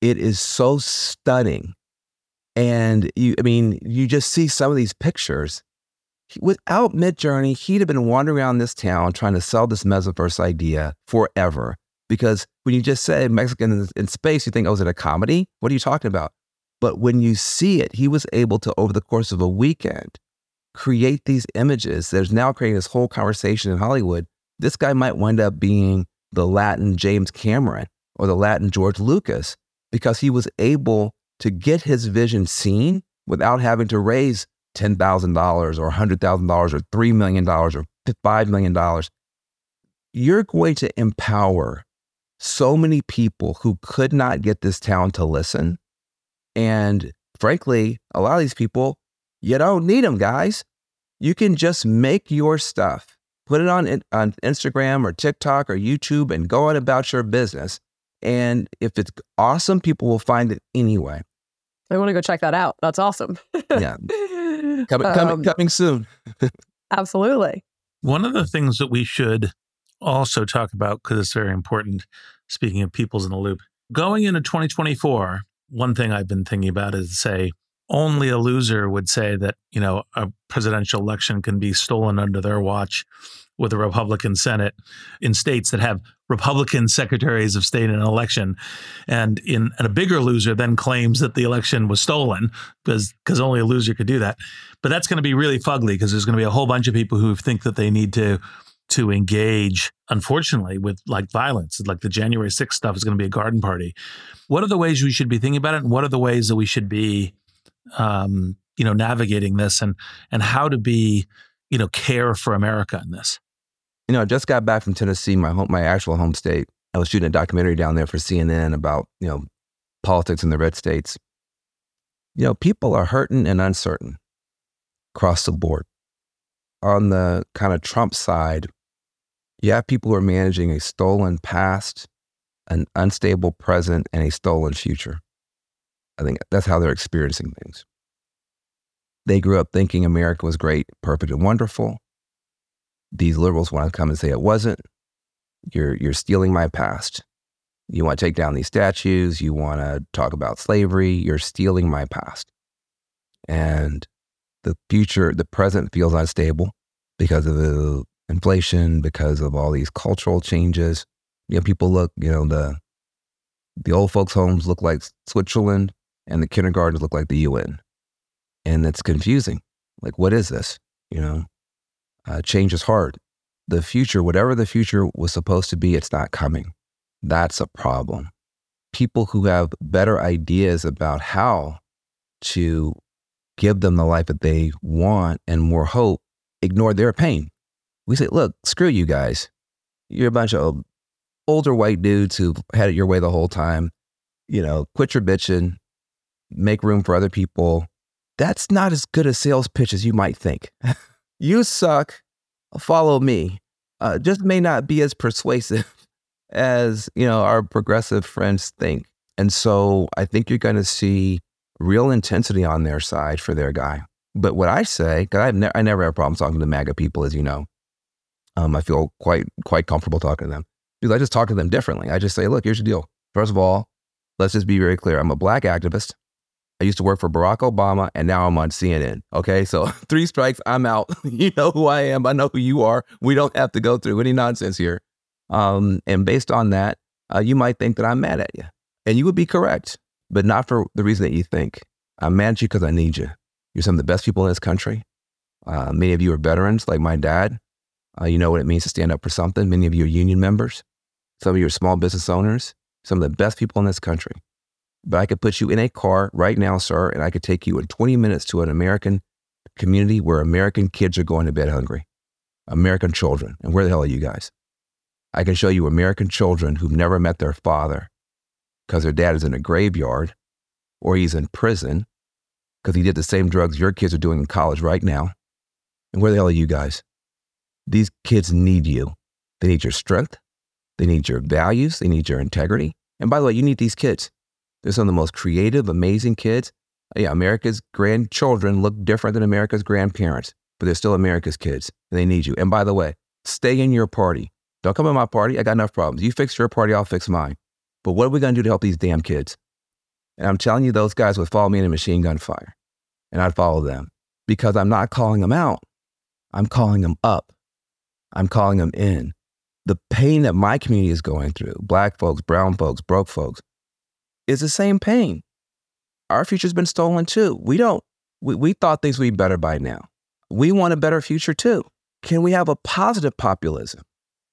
It is so stunning. And you, I mean, you just see some of these pictures without Midjourney, he'd have been wandering around this town trying to sell this Mesoverse idea forever. Because when you just say Mexican in space, you think, oh, is it a comedy? What are you talking about? But when you see it, he was able to, over the course of a weekend, create these images. There's now creating this whole conversation in Hollywood. This guy might wind up being the Latin James Cameron or the Latin George Lucas because he was able to get his vision seen without having to raise $10,000 or $100,000 or $3 million or $5 million, you're going to empower so many people who could not get this town to listen. And frankly, a lot of these people, you don't need them, guys. You can just make your stuff, put it on, on Instagram or TikTok or YouTube and go on about your business. And if it's awesome, people will find it anyway. I want to go check that out. That's awesome. yeah. Coming, <laughs> coming, um, coming soon. <laughs> absolutely. One of the things that we should also talk about, because it's very important, speaking of people's in the loop, going into 2024, one thing I've been thinking about is say, only a loser would say that, you know, a presidential election can be stolen under their watch with a Republican Senate in states that have Republican secretaries of state in an election. And in and a bigger loser then claims that the election was stolen because because only a loser could do that. But that's going to be really fugly because there's going to be a whole bunch of people who think that they need to to engage, unfortunately, with like violence. Like the January 6th stuff is going to be a garden party. What are the ways we should be thinking about it? And what are the ways that we should be um, you know, navigating this and and how to be, you know, care for America in this? You know, I just got back from Tennessee, my home, my actual home state. I was shooting a documentary down there for CNN about, you know, politics in the red states. You know, people are hurting and uncertain across the board. On the kind of Trump side, you have people who are managing a stolen past, an unstable present, and a stolen future. I think that's how they're experiencing things. They grew up thinking America was great, perfect, and wonderful these liberals want to come and say it wasn't. You're you're stealing my past. You want to take down these statues. You want to talk about slavery. You're stealing my past. and the future, the present feels unstable because of the inflation, because of all these cultural changes. You know, people look, you know, the the old folks' homes look like Switzerland and the kindergartens look like the UN. And it's confusing. Like, what is this? You know, uh, change is hard. The future, whatever the future was supposed to be, it's not coming. That's a problem. People who have better ideas about how to give them the life that they want and more hope ignore their pain. We say, look, screw you guys. You're a bunch of older white dudes who've had it your way the whole time. You know, quit your bitching, make room for other people. That's not as good a sales pitch as you might think. <laughs> you suck. Follow me. Uh, just may not be as persuasive <laughs> as you know our progressive friends think. And so I think you're going to see real intensity on their side for their guy. But what I say, because ne- I never have problems talking to MAGA people, as you know, um, I feel quite quite comfortable talking to them because I just talk to them differently. I just say, look, here's the deal. First of all, let's just be very clear. I'm a black activist. I used to work for Barack Obama, and now I'm on CNN. Okay, so <laughs> three strikes, I'm out. <laughs> you know who I am. I know who you are. We don't have to go through any nonsense here. Um, and based on that, uh, you might think that I'm mad at you, and you would be correct, but not for the reason that you think. I'm mad at you because I need you. You're some of the best people in this country. Uh, many of you are veterans, like my dad. Uh, you know what it means to stand up for something. Many of you are union members. Some of you are small business owners. Some of the best people in this country. But I could put you in a car right now, sir, and I could take you in 20 minutes to an American community where American kids are going to bed hungry. American children. And where the hell are you guys? I can show you American children who've never met their father because their dad is in a graveyard or he's in prison because he did the same drugs your kids are doing in college right now. And where the hell are you guys? These kids need you. They need your strength. They need your values. They need your integrity. And by the way, you need these kids. They're some of the most creative, amazing kids. Uh, yeah, America's grandchildren look different than America's grandparents, but they're still America's kids. And they need you. And by the way, stay in your party. Don't come in my party. I got enough problems. You fix your party, I'll fix mine. But what are we going to do to help these damn kids? And I'm telling you, those guys would follow me in a machine gun fire. And I'd follow them because I'm not calling them out. I'm calling them up. I'm calling them in. The pain that my community is going through, black folks, brown folks, broke folks, is the same pain. Our future's been stolen too. We don't, we, we thought things would be better by now. We want a better future too. Can we have a positive populism?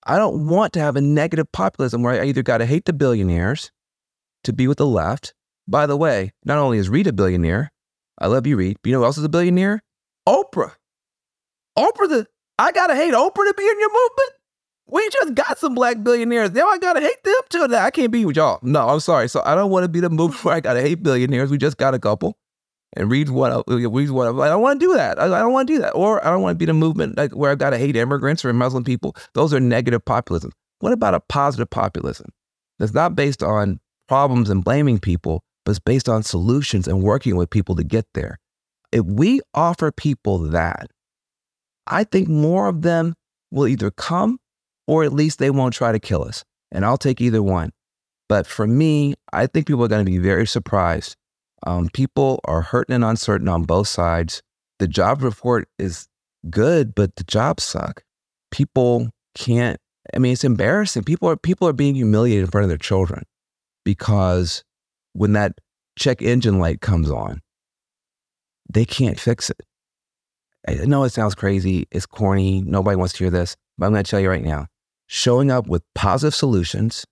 I don't want to have a negative populism where I either got to hate the billionaires to be with the left. By the way, not only is Reid a billionaire, I love you, Reid, but you know who else is a billionaire? Oprah. Oprah, the I gotta hate Oprah to be in your movement. We just got some black billionaires. Now I gotta hate them too. Now I can't be with y'all. No, I'm sorry. So I don't want to be the movement <laughs> where I gotta hate billionaires. We just got a couple. And Reid's what one of I don't want to do that. I, I don't want to do that. Or I don't want to be the movement like where I gotta hate immigrants or Muslim people. Those are negative populism. What about a positive populism that's not based on problems and blaming people, but it's based on solutions and working with people to get there? If we offer people that, I think more of them will either come or at least they won't try to kill us. And I'll take either one. But for me, I think people are going to be very surprised. Um, people are hurting and uncertain on both sides. The job report is good, but the jobs suck. People can't. I mean, it's embarrassing. People are people are being humiliated in front of their children because when that check engine light comes on, they can't fix it. I know it sounds crazy. It's corny. Nobody wants to hear this, but I'm going to tell you right now showing up with positive solutions,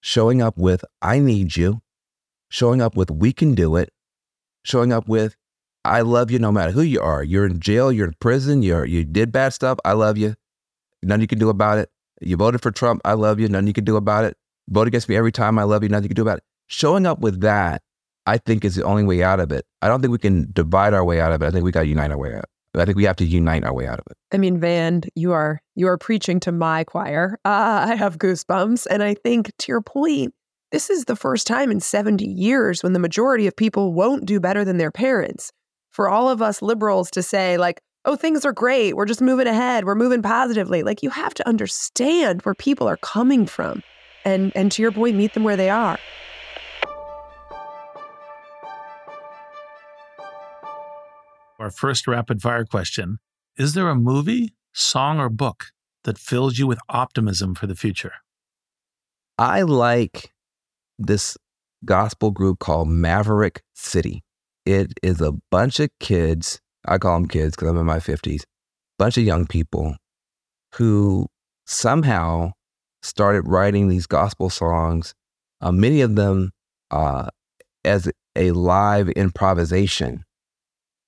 showing up with, I need you, showing up with, we can do it, showing up with, I love you no matter who you are. You're in jail, you're in prison, you're, you did bad stuff. I love you. Nothing you can do about it. You voted for Trump. I love you. Nothing you can do about it. Vote against me every time. I love you. Nothing you can do about it. Showing up with that, I think, is the only way out of it. I don't think we can divide our way out of it. I think we got to unite our way out. I think we have to unite our way out of it. I mean, Van, you are you are preaching to my choir. Uh, I have goosebumps, and I think to your point, this is the first time in 70 years when the majority of people won't do better than their parents. For all of us liberals to say like, "Oh, things are great. We're just moving ahead. We're moving positively." Like you have to understand where people are coming from, and and to your point, meet them where they are. Our first rapid fire question Is there a movie, song, or book that fills you with optimism for the future? I like this gospel group called Maverick City. It is a bunch of kids. I call them kids because I'm in my 50s. Bunch of young people who somehow started writing these gospel songs, uh, many of them uh, as a live improvisation.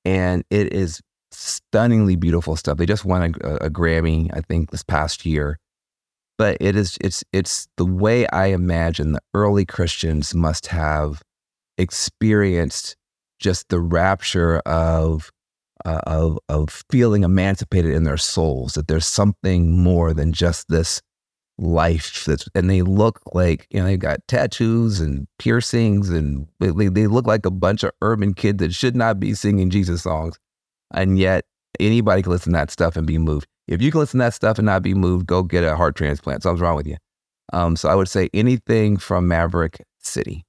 And it is stunningly beautiful stuff. They just won a, a Grammy, I think, this past year. But it is it's it's the way I imagine the early Christians must have experienced just the rapture of uh, of of feeling emancipated in their souls that there's something more than just this life that's and they look like you know they've got tattoos and piercings and they, they look like a bunch of urban kids that should not be singing jesus songs. And yet anybody can listen to that stuff and be moved. If you can listen to that stuff and not be moved go get a heart transplant. Something's wrong with you. Um, so i would say anything from maverick city.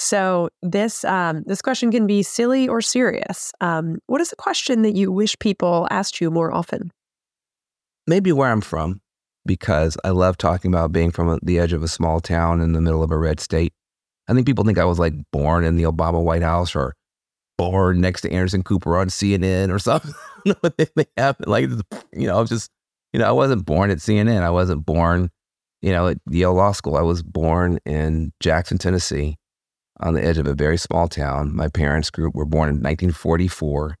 So this um, this question can be silly or serious. Um, what is a question that you wish people asked you more often? Maybe where I'm from, because I love talking about being from the edge of a small town in the middle of a red state. I think people think I was like born in the Obama White House or born next to Anderson Cooper on CNN or <laughs> something. <laughs> they, happen. Like, you know, I was just, you know, I wasn't born at CNN. I wasn't born, you know, at Yale Law School. I was born in Jackson, Tennessee on the edge of a very small town. My parents grew were born in 1944.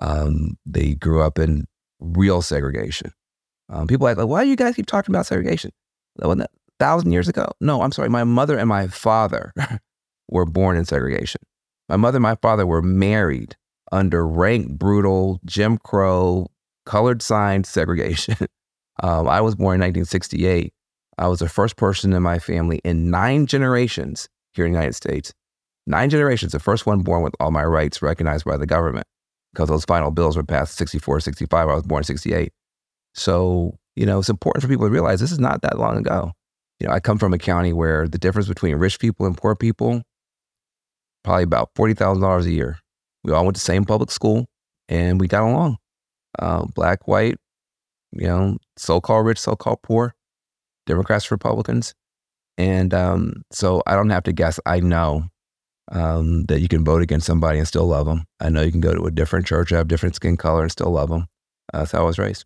Um, they grew up in real segregation. Um, people ask, like, why do you guys keep talking about segregation? That thousand years ago? No, I'm sorry. My mother and my father <laughs> were born in segregation. My mother and my father were married under rank, brutal, Jim Crow, colored sign segregation. <laughs> um, I was born in 1968. I was the first person in my family in nine generations here in the United States. Nine generations, the first one born with all my rights recognized by the government because those final bills were passed 64, 65. I was born in 68. So, you know, it's important for people to realize this is not that long ago. You know, I come from a county where the difference between rich people and poor people, probably about $40,000 a year. We all went to the same public school and we got along. Uh, black, white, you know, so called rich, so called poor, Democrats, Republicans. And um, so I don't have to guess. I know um, that you can vote against somebody and still love them. I know you can go to a different church, have different skin color, and still love them. Uh, that's how I was raised.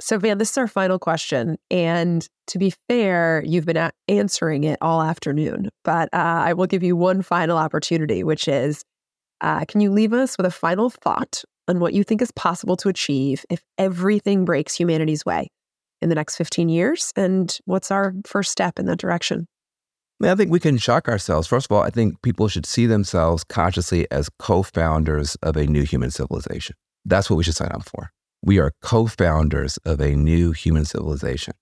So, Van, this is our final question. And to be fair, you've been a- answering it all afternoon, but uh, I will give you one final opportunity, which is uh, can you leave us with a final thought on what you think is possible to achieve if everything breaks humanity's way? in the next 15 years? And what's our first step in that direction? I, think we can shock ourselves. First of all, I think people should see themselves consciously as co founders of a new human civilization. That's what we should sign up for. We are co founders of a new human civilization.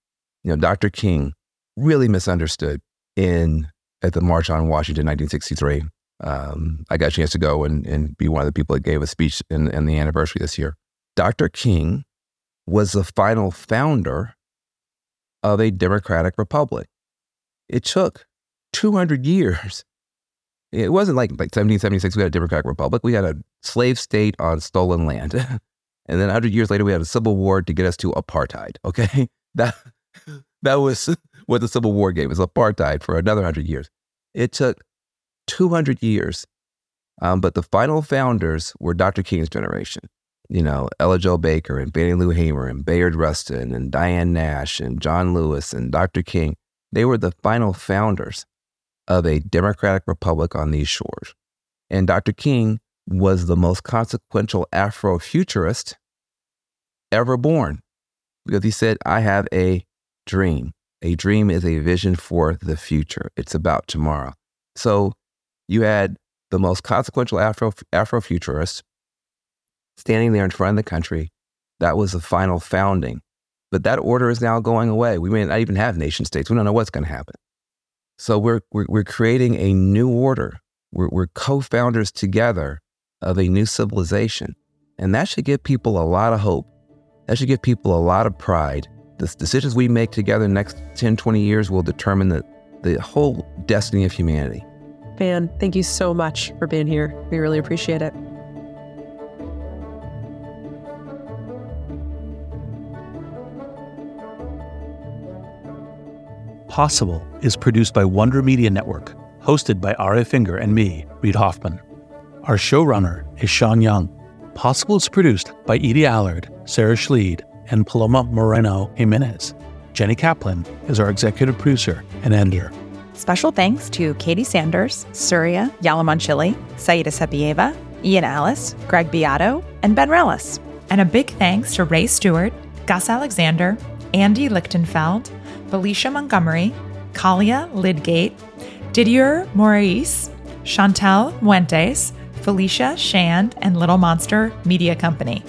You know, Dr. King really misunderstood in at the March on Washington, 1963. Um, I got a chance to go and, and be one of the people that gave a speech in, in the anniversary this year. Dr. King was the final founder of a democratic republic. It took 200 years. It wasn't like, like 1776, we had a democratic republic. We had a slave state on stolen land. <laughs> and then 100 years later, we had a civil war to get us to apartheid. <laughs> Okay. That, that was <laughs> what the Civil War gave us apartheid for another 100 years. It took 200 years. Um, but the final founders were Dr. King's generation you know, Ella Jo Baker and Fannie Lou Hamer and Bayard Rustin and Diane Nash and John Lewis and Dr. King, they were the final founders of a democratic republic on these shores. And Dr. King was the most consequential Afrofuturist ever born because he said, I have a dream. A dream is a vision for the future, it's about tomorrow. So you had the most consequential Afro, Afrofuturist standing there in front of the country. That was the final founding. But that order is now going away. We may not even have nation states. We don't know what's going to happen. So we're, we're, we're creating a new order. We're, we're co founders together of a new civilization. And that should give people a lot of hope. That should give people a lot of pride. The decisions we make together next 10, 20 years will determine the, the whole destiny of humanity. Man, thank you so much for being here. We really appreciate it. Possible is produced by Wonder Media Network, hosted by Aria Finger and me, Reid Hoffman. Our showrunner is Sean Young. Possible is produced by Edie Allard, Sara Schleede, and Paloma Moreno Jimenez. Jenny Kaplan is our executive producer and editor. Special thanks to Katie Sanders, Surya Yalamanchili, Saida Sapieva, Ian Alas, Greg Beato, and Ben Relles. And a big thanks to Ray Stewart, Gus Alexander, Andy Lichtenfeld, Felicia Montgomery, Kalia Lydgate, Didier Maurice, Chantel Muentes, Felicia Shand, and Little Monster Media Company.